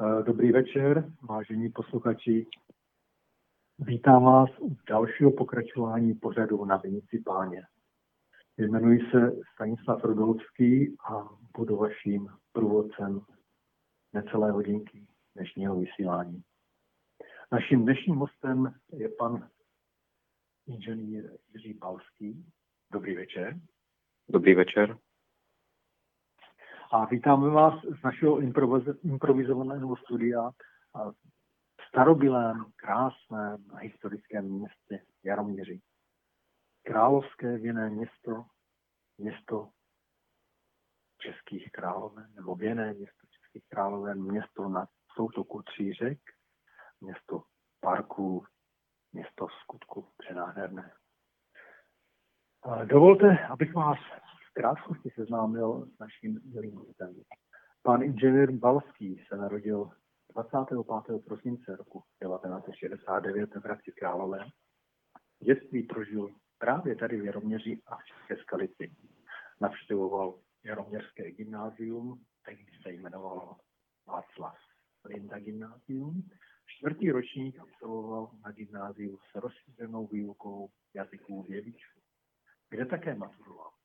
Eh, dobrý večer, vážení posluchači. Vítám vás u dalšího pokračování pořadu na Vinici páně. Jmenuji se Stanislav Rudolský a budu vaším průvodcem necelé hodinky dnešního vysílání. Naším dnešním hostem je pan inženýr Jiří Palský. Dobrý večer. Dobrý večer. A vítáme vás z našeho improvizovaného studia v starobilém, krásném a historickém městě Jaroměři. Královské věné město, město českých královen, nebo věné město českých královen, město nad soutoku tří řek, město parků, město v skutku přenádherné. Dovolte, abych vás krátkosti seznámil s naším milým hostem. Pan inženýr Balský se narodil 25. prosince roku 1969 v Hradci Králové. Dětství prožil právě tady v Jaroměři a v České Skalici. Navštěvoval Jaroměřské gymnázium, tehdy se jmenovalo Václav Linda gymnázium. Čtvrtý ročník absolvoval na gymnáziu s rozšířenou výukou jazyků vědičů, kde také maturoval.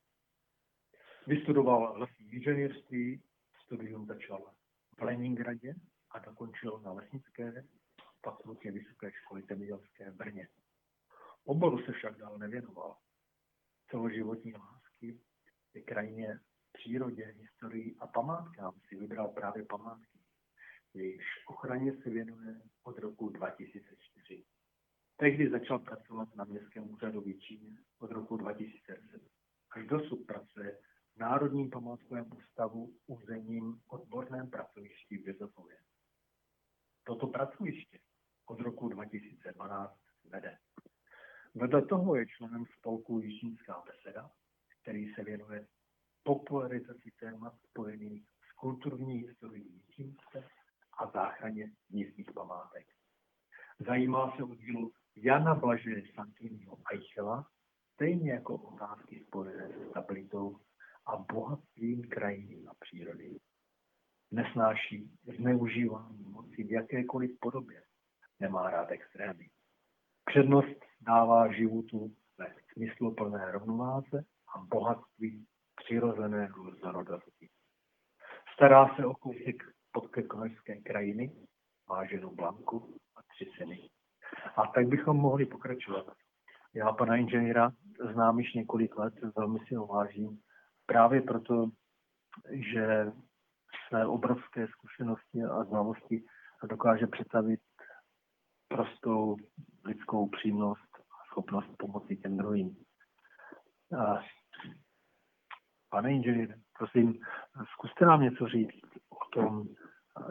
Vystudoval lesní inženýrství, studium začal v Leningradě a dokončil na lesnické fakultě Vysoké školy zemědělské v Brně. Oboru se však dál nevěnoval. Celoživotní lásky je krajině, přírodě, historii a památkám si vybral právě památky. Jejichž ochraně se věnuje od roku 2004. Tehdy začal pracovat na Městském úřadu Číně od roku 2010. Až dosud pracuje Národním památkovém ústavu územním odborném pracovišti v Josefově. Toto pracoviště od roku 2012 vede. Vedle toho je členem spolku Jižnická beseda, který se věnuje popularizaci témat spojených s kulturní historií Jižnice a záchraně místních památek. Zajímá se o dílu Jana Blaže Santiniho Eichela, stejně jako otázky spojené s stabilitou a bohatstvím krajiny a přírody. Nesnáší zneužívání moci v jakékoliv podobě. Nemá rád extrémy. Přednost dává životu ve smysluplné rovnováze a bohatství přirozené různorodosti. Stará se o kousek podkekonojské krajiny, má ženu Blanku a tři syny. A tak bychom mohli pokračovat. Já pana inženýra znám již několik let, velmi si ho vážím právě proto, že své obrovské zkušenosti a znalosti dokáže představit prostou lidskou přímnost a schopnost pomoci těm druhým. A pane inženýr, prosím, zkuste nám něco říct o tom,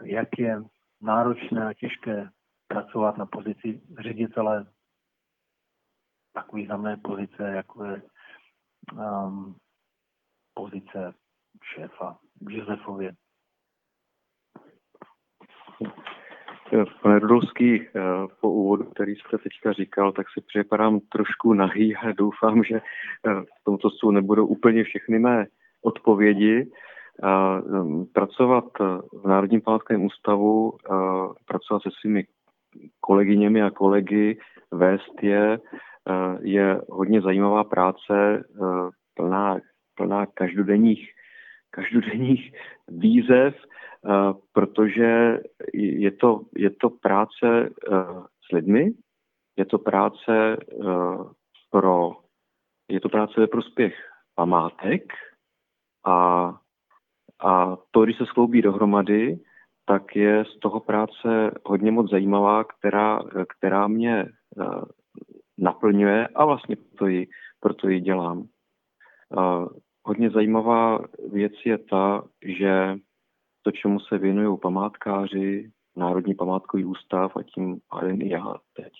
jak je náročné a těžké pracovat na pozici ředitele tak významné pozice, jako je um, pozice šéfa v Josefově. Pane Rudolský, eh, po úvodu, který jste teďka říkal, tak si připadám trošku nahý a doufám, že eh, v tomto stůl nebudou úplně všechny mé odpovědi. Mm, pracovat v Národním památkovém ústavu, pracovat se svými kolegyněmi a kolegy, vést je, je hodně zajímavá práce, plná plná každodenních, každodenních výzev, eh, protože je to, je to práce eh, s lidmi, je to práce eh, pro, je to práce ve prospěch památek a, a to, když se skloubí dohromady, tak je z toho práce hodně moc zajímavá, která, která mě naplňuje a vlastně proto ji, proto ji dělám. Hodně zajímavá věc je ta, že to, čemu se věnují památkáři, Národní památkový ústav a tím pádem i já teď,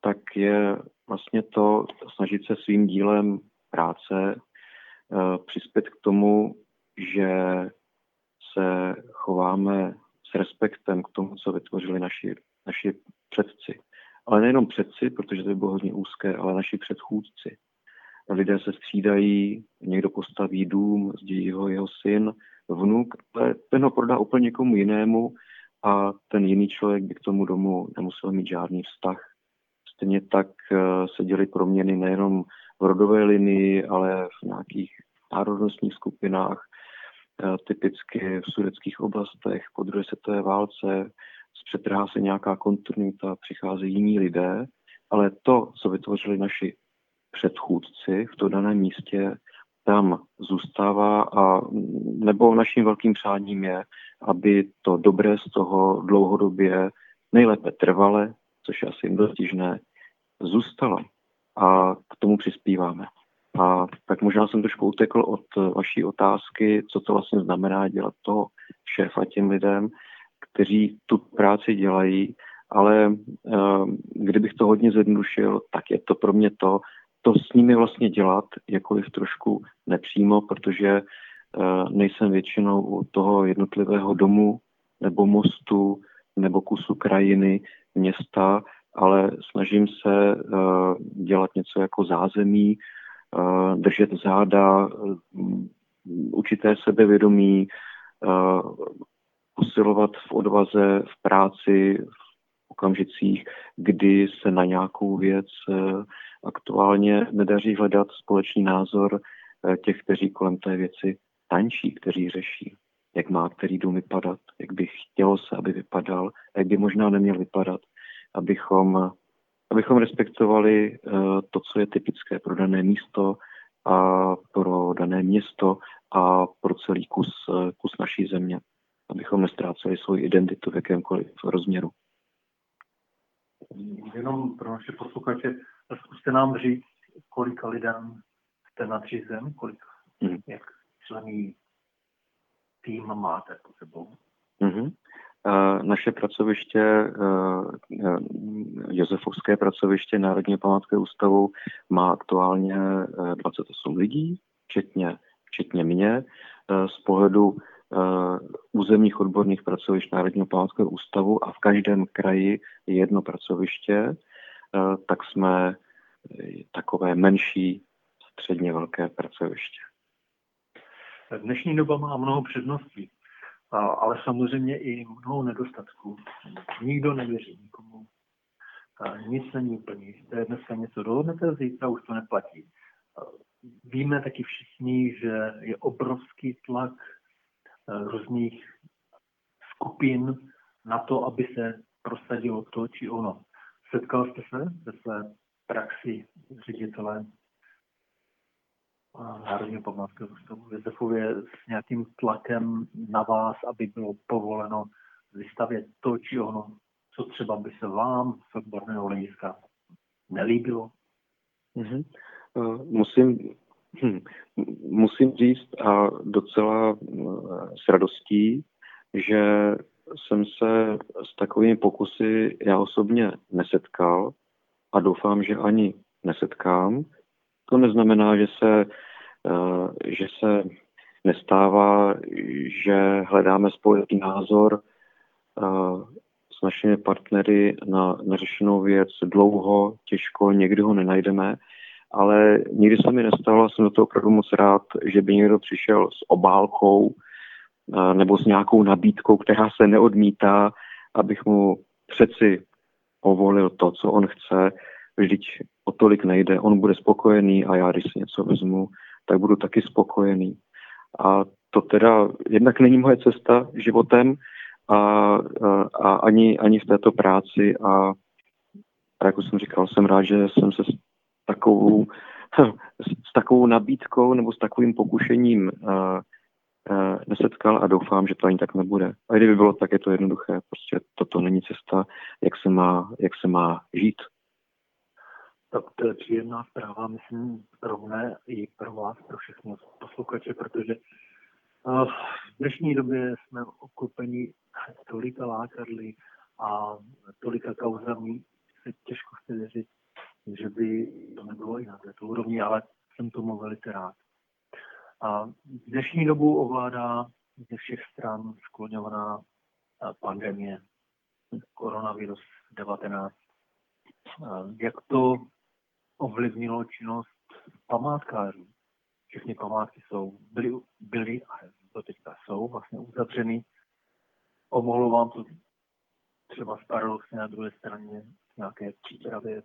tak je vlastně to snažit se svým dílem práce uh, přispět k tomu, že se chováme s respektem k tomu, co vytvořili naši, naši předci. Ale nejenom předci, protože to by bylo hodně úzké, ale naši předchůdci lidé se střídají, někdo postaví dům, zdědí ho jeho syn, vnuk, ale ten ho prodá úplně někomu jinému a ten jiný člověk by k tomu domu nemusel mít žádný vztah. Stejně tak eh, se děly proměny nejenom v rodové linii, ale v nějakých národnostních skupinách, eh, typicky v sudeckých oblastech po druhé světové válce, zpřetrhá se nějaká kontinuita, přicházejí jiní lidé, ale to, co vytvořili naši předchůdci v tom daném místě, tam zůstává a nebo naším velkým přáním je, aby to dobré z toho dlouhodobě, nejlépe trvale, což je asi dostižné, zůstalo. A k tomu přispíváme. A tak možná jsem trošku utekl od vaší otázky, co to vlastně znamená dělat toho šéfa těm lidem, kteří tu práci dělají, ale uh, kdybych to hodně zjednodušil, tak je to pro mě to, to s nimi vlastně dělat, jakkoliv trošku nepřímo, protože uh, nejsem většinou u toho jednotlivého domu nebo mostu nebo kusu krajiny, města, ale snažím se uh, dělat něco jako zázemí, uh, držet záda, určité sebevědomí, posilovat v odvaze, v práci, okamžicích, kdy se na nějakou věc uh, aktuálně nedaří hledat společný názor uh, těch, kteří kolem té věci tančí, kteří řeší, jak má který dům vypadat, jak by chtělo se, aby vypadal, jak by možná neměl vypadat abychom, abychom respektovali uh, to, co je typické pro dané místo a pro dané město a pro celý kus, kus naší země. Abychom nestráceli svoji identitu v jakémkoliv rozměru. Jenom pro naše posluchače, zkuste nám říct, kolika lidem jste nadřízen, kolik, mm. jak člení tým máte pod sebou? Mm-hmm. Naše pracoviště, e, e, Josefovské pracoviště Národního památkového ústavu má aktuálně 28 e, lidí, včetně, včetně mě. Z pohledu územních odborných pracovišť Národního památkového ústavu a v každém kraji je jedno pracoviště, tak jsme takové menší, středně velké pracoviště. Dnešní doba má mnoho předností ale samozřejmě i mnoho nedostatků. Nikdo nevěří nikomu. Nic není úplně jisté. Dneska něco dohodnete, zítra už to neplatí. Víme taky všichni, že je obrovský tlak různých skupin na to, aby se prosadilo to či ono. Setkal jste se ve své praxi ředitele Národního památkového ústavu v Josefově s nějakým tlakem na vás, aby bylo povoleno vystavět to či ono, co třeba by se vám z odborného hlediska nelíbilo? Mm-hmm. Musím, hm, musím říct a docela uh, s radostí, že jsem se s takovými pokusy já osobně nesetkal a doufám, že ani nesetkám. To neznamená, že se, eh, že se nestává, že hledáme společný názor eh, s našimi partnery na neřešenou věc dlouho, těžko, někdy ho nenajdeme, ale nikdy se mi nestalo, jsem do toho opravdu moc rád, že by někdo přišel s obálkou eh, nebo s nějakou nabídkou, která se neodmítá, abych mu přeci povolil to, co on chce, vždyť o tolik nejde. On bude spokojený a já, když si něco vezmu, tak budu taky spokojený. A to teda jednak není moje cesta životem a, a, a ani, ani v této práci a, a jak už jsem říkal, jsem rád, že jsem se takovou, s takovou nabídkou nebo s takovým pokušením a, a, nesetkal a doufám, že to ani tak nebude. A kdyby bylo tak, je to jednoduché. Prostě toto není cesta, jak se má, jak se má žít tak to je příjemná zpráva, myslím, rovné i pro vás, pro všechny posluchače, protože v dnešní době jsme okupeni tolika lákadly a tolika kauzami, se těžko chce věřit, že by to nebylo i na této úrovni, ale jsem tomu velice rád. A v dnešní dobu ovládá ze všech stran skloňovaná pandemie koronavirus 19. Jak to ovlivnilo činnost památkářů. Všechny památky jsou, byly, byly a to teďka jsou vlastně uzavřeny. Omohlo vám to třeba s paradoxně na druhé straně nějaké přípravě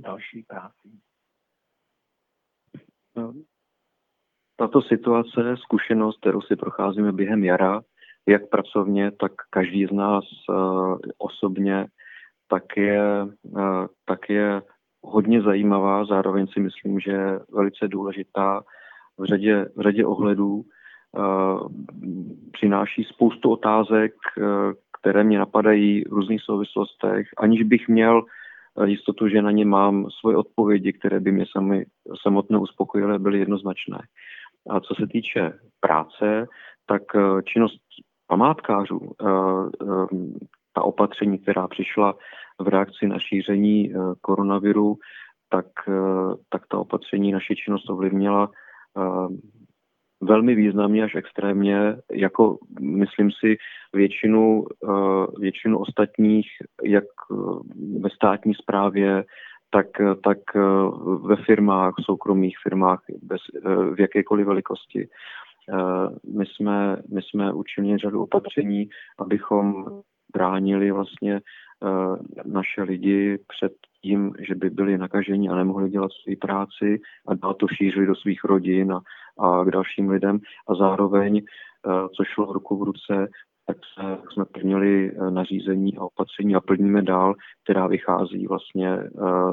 další práci. No, tato situace, zkušenost, kterou si procházíme během jara, jak pracovně, tak každý z nás uh, osobně, tak je, uh, tak je hodně zajímavá, zároveň si myslím, že je velice důležitá v řadě, v řadě ohledů. Uh, přináší spoustu otázek, které mě napadají v různých souvislostech, aniž bych měl jistotu, že na ně mám svoje odpovědi, které by mě sami, samotné uspokojily, byly jednoznačné. A co se týče práce, tak činnost památkářů, ta opatření, která přišla v reakci na šíření koronaviru, tak, tak ta opatření naši činnost ovlivnila velmi významně až extrémně, jako myslím si většinu, většinu ostatních, jak ve státní správě, tak, tak ve firmách, soukromých firmách, bez, v jakékoliv velikosti. My jsme, my jsme učinili řadu opatření, abychom bránili vlastně naše lidi před tím, že by byli nakaženi a nemohli dělat svou práci a dál to šířili do svých rodin a, a k dalším lidem. A zároveň, co šlo ruku v ruce, tak jsme plnili nařízení a opatření a plníme dál, která vychází vlastně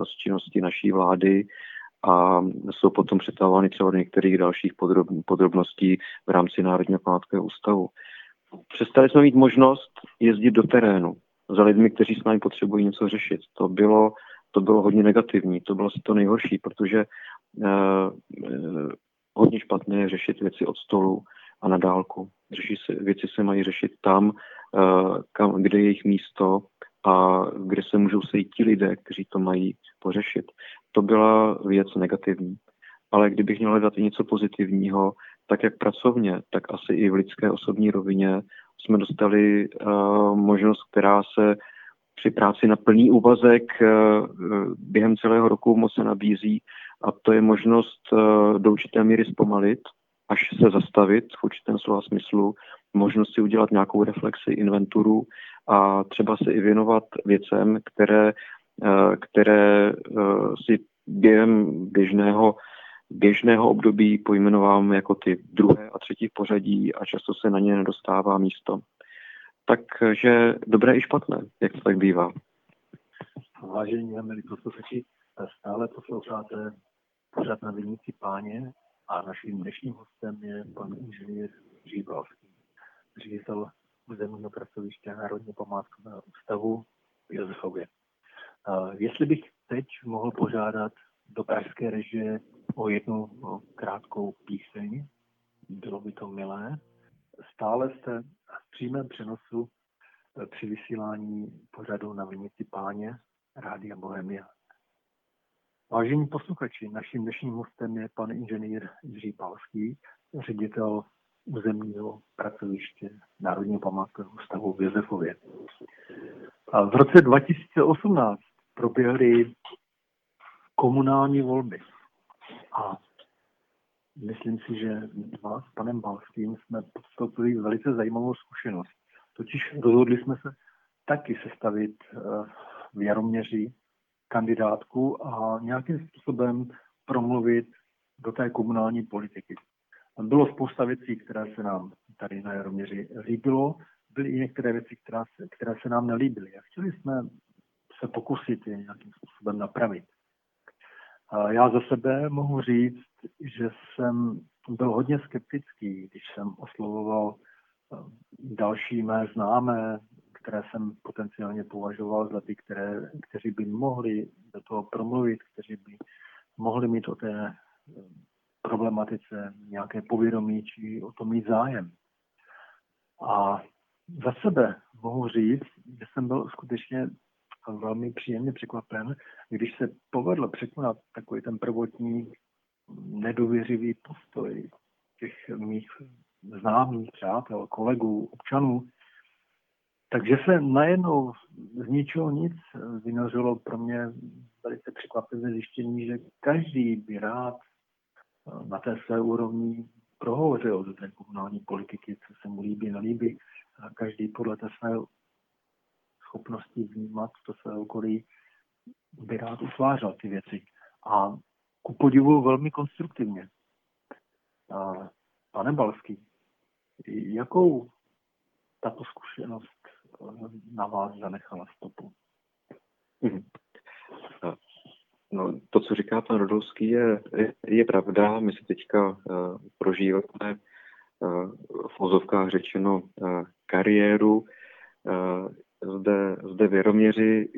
z činnosti naší vlády a jsou potom přetahovány třeba do některých dalších podrob, podrobností v rámci Národního památkového ústavu. Přestali jsme mít možnost jezdit do terénu za lidmi, kteří s námi potřebují něco řešit. To bylo, to bylo hodně negativní, to bylo asi to nejhorší, protože eh, eh, špatné řešit věci od stolu a na dálku. Věci se mají řešit tam, eh, kam, kde je jejich místo a kde se můžou sejít ti lidé, kteří to mají pořešit. To byla věc negativní. Ale kdybych měl hledat i něco pozitivního, tak jak pracovně, tak asi i v lidské osobní rovině jsme dostali uh, možnost, která se při práci na plný úvazek uh, během celého roku moc se nabízí a to je možnost uh, do určité míry zpomalit, až se zastavit v určitém slova smyslu, možnost si udělat nějakou reflexi, inventuru a třeba se i věnovat věcem, které, které si během běžného běžného období pojmenovám jako ty druhé a třetí pořadí a často se na ně nedostává místo. Takže dobré i špatné, jak to tak bývá. Vážení a milí posluchači, stále posloucháte pořád na Viníci páně a naším dnešním hostem je pan inženýr Žíbalský, ředitel územního pracoviště Národně památkového ústavu v Josefově. Jestli bych teď mohl požádat do pražské režie o jednu krátkou píseň. Bylo by to milé. Stále jste v přímém přenosu eh, při vysílání pořadu na Vinici páně Rádia Bohemia. Vážení posluchači, naším dnešním hostem je pan inženýr Jiří Palský, ředitel územního pracoviště Národního památkového ústavu v Josefově. A v roce 2018 proběhly komunální volby. A myslím si, že dva s panem Balským jsme podstoupili velice zajímavou zkušenost. Totiž rozhodli jsme se taky sestavit eh, v Jaroměři kandidátku a nějakým způsobem promluvit do té komunální politiky. Bylo spousta věcí, které se nám tady na Jaroměři líbilo, byly i některé věci, které se, které se nám nelíbily. A chtěli jsme se pokusit je nějakým způsobem napravit. Já za sebe mohu říct, že jsem byl hodně skeptický, když jsem oslovoval eh, další mé známé, které jsem potenciálně považoval za ty, které, kteří by mohli do toho promluvit, kteří by mohli mít o té eh, problematice nějaké povědomí či o tom mít zájem. A za sebe mohu říct, že jsem byl skutečně velmi příjemně překvapen, když se povedlo překonat takový ten prvotní nedůvěřivý postoj těch mých známých, přátel, kolegů, občanů, takže se najednou z ničeho nic vynořilo pro mě velice překvapivé zjištění, že každý by rád na té své úrovni prohovořil do té komunální politiky, co se mu líbí, nelíbí. Každý podle té své schopnosti vnímat to své okolí, by rád utvářel ty věci. A ku podivu velmi konstruktivně. A, pane Balský, jakou tato zkušenost na vás zanechala stopu? Hmm. No, to, co říká pan Rodolský, je, je, pravda. My si teďka uh, prožíváme uh, v ozovkách řečeno uh, kariéru. Zde, zde věroměři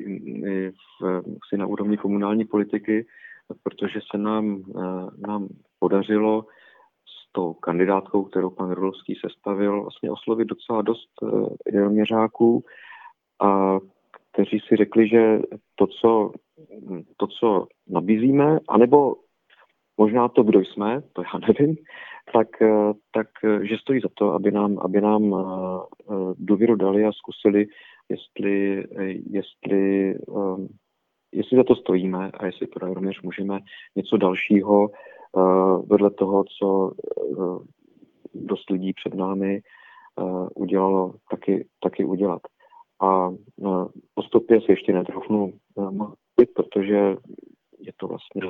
v, si na úrovni komunální politiky, protože se nám, uh, nám podařilo s tou kandidátkou, kterou pan Rodolský sestavil, vlastně oslovit docela dost uh, věroměřáků, a kteří si řekli, že to, co to, co nabízíme, anebo možná to, kdo jsme, to já nevím, tak, eh, tak eh, že stojí za to, aby nám, aby nám eh, důvěru dali a zkusili, jestli, jestli, jestli za to stojíme a jestli pro rovněž můžeme něco dalšího vedle toho, co dost lidí před námi udělalo, taky, taky udělat. A postupně si ještě netroufnu protože je to vlastně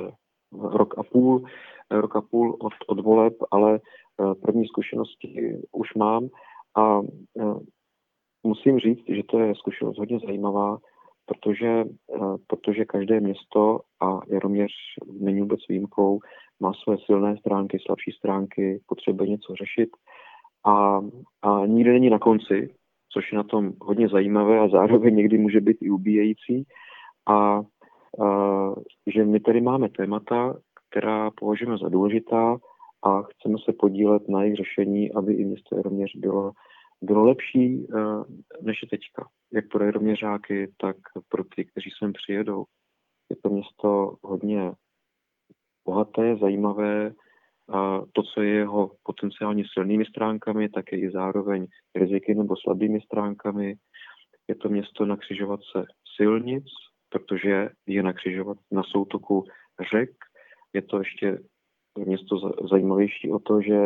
rok a půl, rok a půl od, od voleb, ale eh, první zkušenosti už mám a eh, musím říct, že to je zkušenost hodně zajímavá, protože, eh, protože každé město a Jaroměř není vůbec výjimkou, má své silné stránky, slabší stránky, potřebuje něco řešit a, a nikdy není na konci, což je na tom hodně zajímavé a zároveň někdy může být i ubíjející. A že my tady máme témata, která považujeme za důležitá a chceme se podílet na jejich řešení, aby i město rovněž bylo, bylo lepší než je teďka. Jak pro Jaroměřáky, tak pro ty, kteří sem přijedou. Je to město hodně bohaté, zajímavé. A to, co je jeho potenciálně silnými stránkami, tak je i zároveň riziky nebo slabými stránkami. Je to město na křižovatce silnic, protože je na křižovat na soutoku řek. Je to ještě město zajímavější o to, že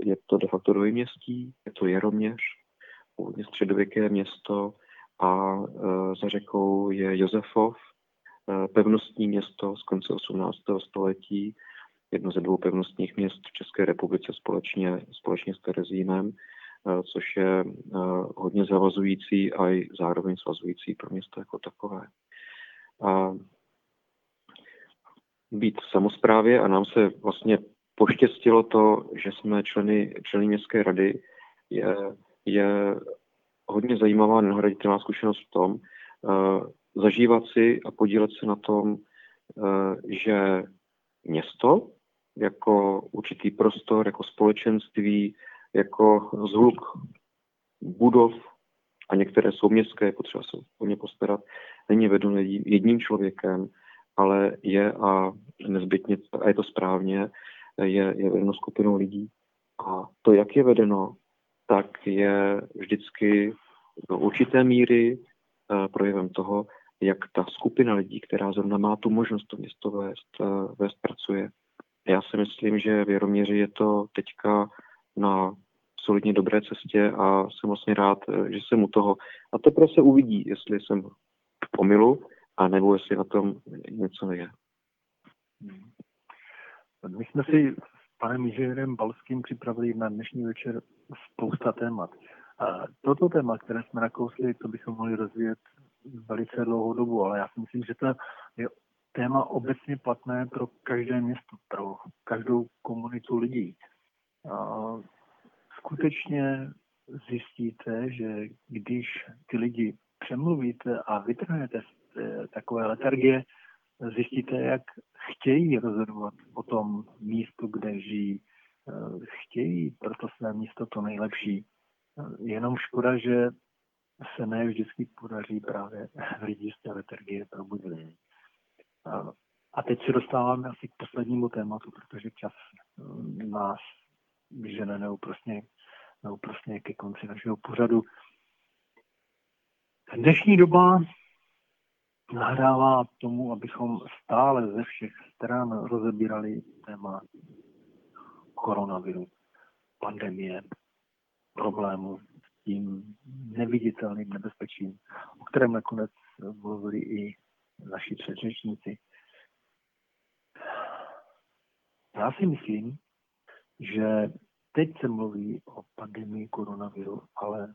je to de facto dvojměstí, je to Jeroměř, původně středověké město a e, za řekou je Josefov, e, pevnostní město z konce 18. století, jedno ze dvou pevnostních měst v České republice společně, společně s Terezínem, e, což je hodně zavazující a i zároveň svazující pro město jako takové a být v samozprávě a nám se vlastně poštěstilo to, že jsme členy, členy městské rady, je, je hodně zajímavá nehraditelná zkušenost v tom, uh, zažívat si a podílet se na tom, uh, že město jako určitý prostor, jako společenství, jako zhluk budov a některé jsou městské, potřeba se o ně postarat, není vedeno jedním člověkem, ale je a nezbytně, a je to správně, je, je vedeno skupinou lidí. A to, jak je vedeno, tak je vždycky do určité míry uh, projevem toho, jak ta skupina lidí, která zrovna má tu možnost to město vést, uh, vést pracuje. Já si myslím, že v Jaroměři je to teďka na solidně dobré cestě a jsem vlastně rád, eh, že jsem u toho. A teprve se uvidí, jestli jsem v omilu, a nebo jestli na tom něco je. Hmm. My jsme si s panem inženýrem Balským připravili na dnešní večer spousta témat. A toto téma, které jsme nakousli, to bychom mohli rozvíjet velice dlouhou dobu, ale já si myslím, že to je téma obecně platné pro každé město, pro každou komunitu lidí. A skutečně zjistíte, že když ty lidi přemluvíte a vytrhnete z eh, takové letargie, zjistíte, jak chtějí rozhodovat o tom místu, kde žijí. Eh, chtějí pro to své místo to nejlepší. Eh, jenom škoda, že se ne vždycky podaří právě lidi z té letargie probudit. A teď se dostáváme asi k poslednímu tématu, protože čas nás žene neúprostně, neúprostně ke konci našeho pořadu. Dnešní doba nahrává tomu, abychom stále ze všech stran rozebírali téma koronaviru, pandemie, problému tím neviditelným nebezpečím, o kterém nakonec mluvili i naši předřečníci. Já si myslím, že teď se mluví o pandemii koronaviru, ale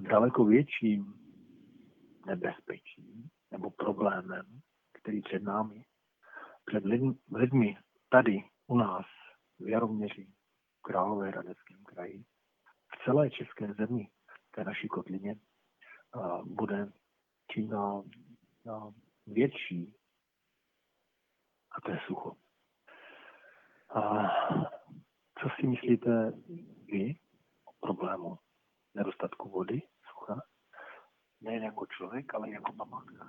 daleko větším nebezpečím nebo problémem, který před námi, před lidmi tady u nás v Jaroměři, v Královéhradeckém kraji, v celé české zemi, té naší kotlině, bude čím dál větší a to je sucho. A co si myslíte vy o problému nedostatku vody, sucha? Nejen jako člověk, ale jako památka.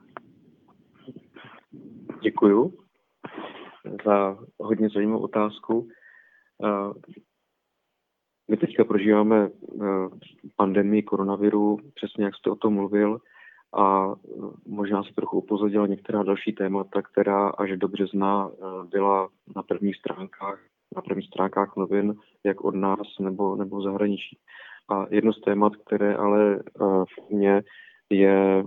Děkuju za hodně zajímavou otázku. My teďka prožíváme pandemii koronaviru, přesně jak jste o tom mluvil, a možná se trochu upozornila některá další témata, která až do března byla na prvních stránkách na prvních stránkách novin, jak od nás nebo, nebo zahraničí. A jedno z témat, které ale v mě je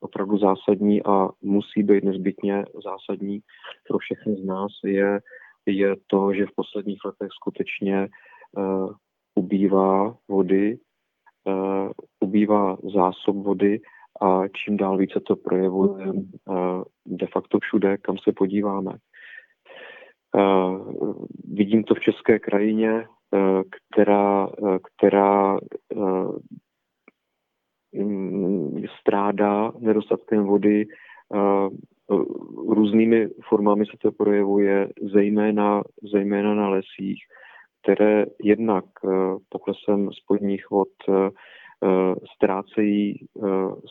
opravdu zásadní a musí být nezbytně zásadní pro všechny z nás, je, je to, že v posledních letech skutečně uh, ubývá vody, uh, ubývá zásob vody a čím dál více to projevuje uh, de facto všude, kam se podíváme. Uh, vidím to v české krajině, která, která strádá nedostatkem vody. Různými formami se to projevuje, zejména, zejména na lesích, které jednak poklesem spodních vod ztrácejí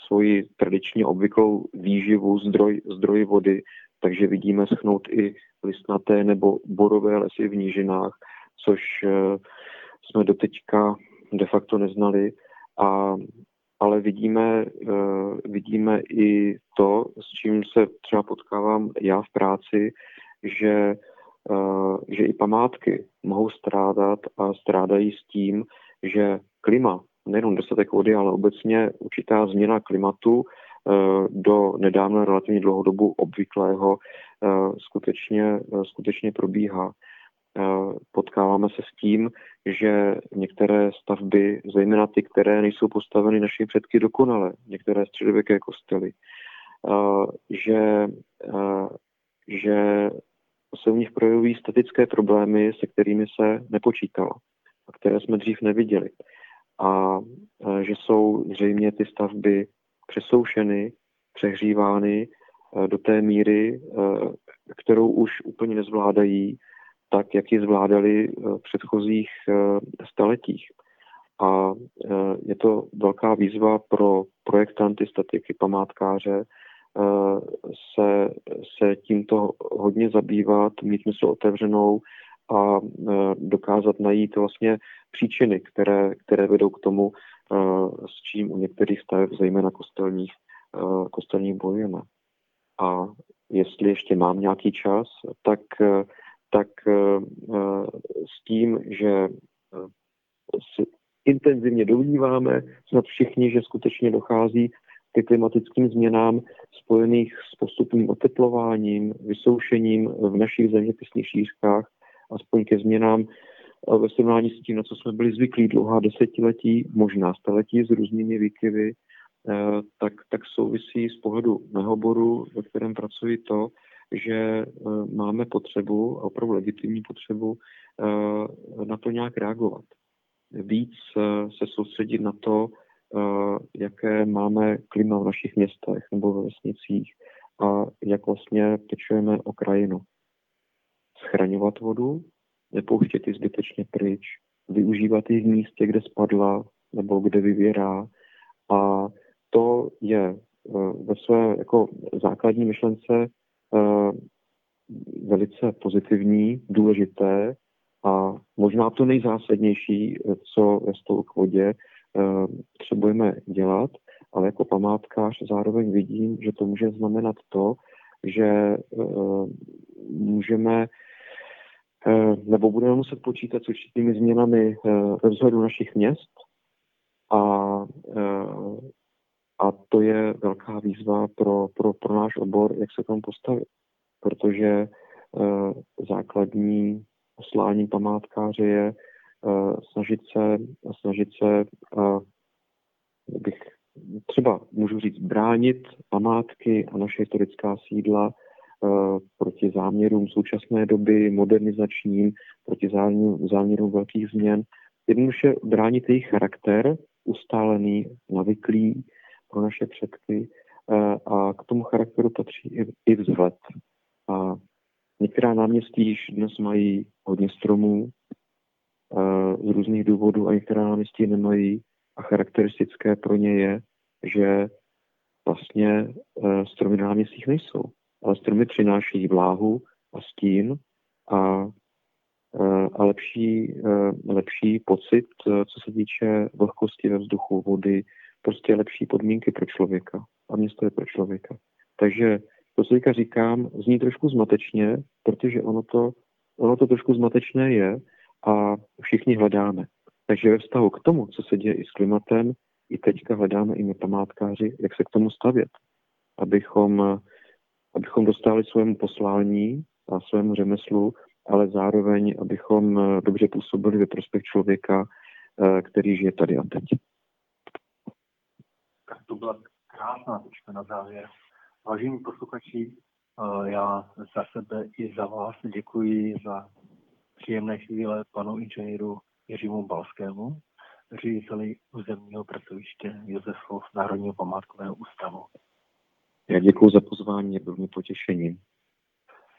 svoji tradičně obvyklou výživu, zdroj, zdroj vody, takže vidíme schnout i listnaté nebo borové lesy v nížinách, což jsme doteďka de facto neznali. A ale vidíme, uh, vidíme i to, s čím se třeba potkávám já v práci, že, uh, že i památky mohou strádat a strádají s tím, že klima, nejenom dostatek vody, ale obecně určitá změna klimatu uh, do nedávno relativně dlouhodobu obvyklého skutečně, skutečně probíhá. Potkáváme se s tím, že některé stavby, zejména ty, které nejsou postaveny našimi předky dokonale, některé středověké kostely, že, že se v nich projevují statické problémy, se kterými se nepočítalo a které jsme dřív neviděli. A že jsou zřejmě ty stavby přesoušeny, přehřívány do té míry, kterou už úplně nezvládají tak, jak ji zvládali eh, v předchozích eh, staletích. A eh, je to velká výzva pro projektanty, statiky, památkáře se, se tímto hodně zabývat, mít mysl otevřenou a dokázat najít vlastně příčiny, které, které vedou k tomu, s čím u některých staveb, zejména kostelních, kostelních bojujeme. A jestli ještě mám nějaký čas, tak tak eh, eh, s tím, že eh, si intenzivně domníváme, snad všichni, že skutečně dochází ke klimatickým změnám spojených s postupným oteplováním, vysoušením v našich zeměpisných šířkách, aspoň ke změnám ve srovnání s tím, na co jsme byli zvyklí dlouhá desetiletí, možná staletí s různými výkyvy, tak, tak souvisí z pohledu mého oboru, ve kterém pracuji to, že eh, máme potřebu, opravdu legitimní potřebu, eh, na to nějak reagovat. Víc eh, se soustředit na to, jaké máme klima v našich městech nebo ve vesnicích a jak vlastně pečujeme o krajinu. Schraňovat vodu, nepouštět ji zbytečně pryč, využívat ji v místě, kde spadla nebo kde vyvěrá. A to je ve své jako základní myšlence velice pozitivní, důležité a možná to nejzásadnější, co ve k vodě eh, potřebujeme dělat, ale jako památkář zároveň vidím, že to může znamenat to, že eh, můžeme nebo budeme muset počítat s určitými změnami ve vzhledu našich měst A, a to je velká výzva pro, pro, pro náš obor, jak se tomu postavit. Protože základní poslání památkáře je snažit se, snažit se bych třeba můžu říct, bránit památky a naše historická sídla uh, proti záměrům současné doby, modernizačním, proti záměrům, záměrům velkých změn. Jednoduše bránit jejich charakter, ustálený, navyklý pro naše předky uh, a k tomu charakteru patří i, vzhled. A některá náměstí již dnes mají hodně stromů uh, z různých důvodů a některá náměstí nemají a charakteristické pro ně je, že vlastně eh, stromy na náměstích nejsou. Ale stromy přináší vláhu a stín a, eh, a lepší, eh, lepší pocit, co se týče vlhkosti ve vzduchu, vody, prostě lepší podmínky pro člověka. A město je pro člověka. Takže to, co teďka říkám, zní trošku zmatečně, protože ono to, ono to trošku zmatečné je a všichni hledáme. Takže ve vztahu k tomu, co se děje i s klimatem, i teďka hledáme i my památkáři, jak se k tomu stavět, abychom, abychom dostali svému poslání a svému řemeslu, ale zároveň, abychom dobře působili ve prospěch člověka, eh, který žije tady a teď. To byla krásná tečka na závěr. Vážení posluchači, eh, já za sebe i za vás děkuji za příjemné chvíle panu inženýru Jiřímu Balskému, řediteli územního pracoviště Josefov Národního památkového ústavu. Já děkuji za pozvání, bylo mi potěšením.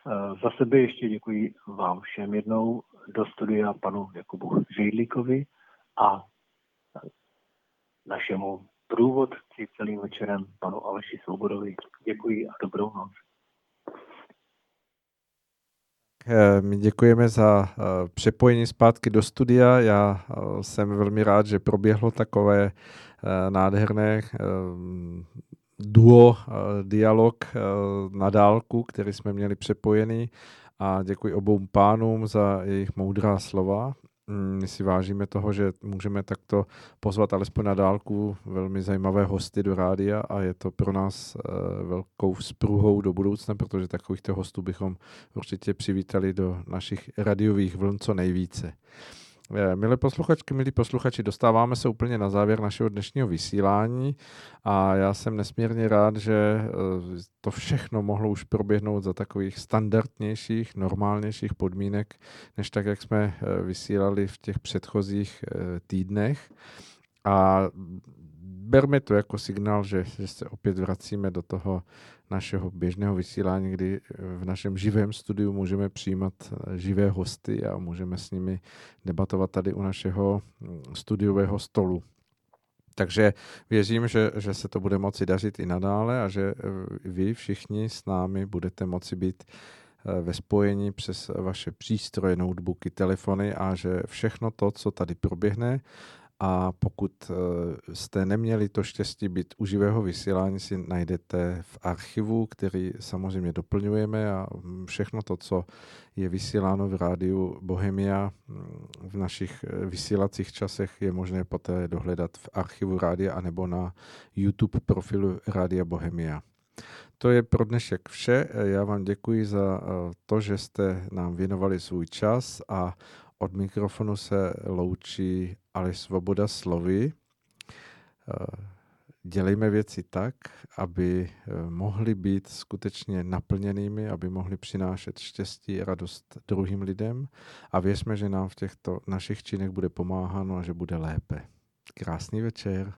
Eh, za sebe ještě děkuji vám všem jednou do studia panu Jakubu Žejdlíkovi a našemu průvodci celým večerem panu Aleši Svobodovi. Děkuji a dobrou noc. Eh, my děkujeme za eh, přepojení zpátky do studia. Já eh, jsem velmi rád, že proběhlo takové nádherné duo, dialog na dálku, který jsme měli přepojený a děkuji obou pánům za jejich moudrá slova. Mm, my si vážíme toho, že můžeme takto pozvat alespoň na dálku velmi zajímavé hosty do rádia a je to pro nás eh, velkou spruhou do budoucna, protože takovýchto hostů bychom určitě přivítali do našich radiových vln co nejvíce. Eh, milé posluchačky, milí posluchači, dostáváme se úplně na závěr našeho dnešního vysílání a já jsem nesmírně rád, že eh, to všechno mohlo už proběhnout za takových standardnějších, normálnějších podmínek, než tak, jak jsme eh, vysílali v těch předchozích týdnech. A berme to jako signál, že, že se opět vracíme do toho našeho běžného vysílání, kdy v našem živém studiu můžeme přijímat živé hosty a můžeme s nimi debatovat tady u našeho mm, studiového stolu. Takže věřím, že, že se to bude moci dařit i nadále a že eh, vy všichni s námi budete moci být eh, ve spojení přes vaše přístroje, notebooky, telefony a že všechno to, co tady proběhne, a pokud eh, jste neměli to štěstí být u živého vysílání, si najdete v archivu, který samozřejmě doplňujeme a všechno to, co je vysíláno v rádiu Bohemia mm, v našich eh, vysílacích časech, je možné poté dohledat v archivu rádia anebo na YouTube profilu Rádia Bohemia. To je pro dnešek vše. Já vám děkuji za eh, to, že jste nám věnovali svůj čas a od mikrofonu se loučí ale Svoboda slovy. Eh, dělejme věci tak, aby eh, mohly být skutečně naplněnými, aby mohly přinášet štěstí a radost druhým lidem a věřme, že nám v těchto našich činech bude pomáháno a že bude lépe. Krásný večer.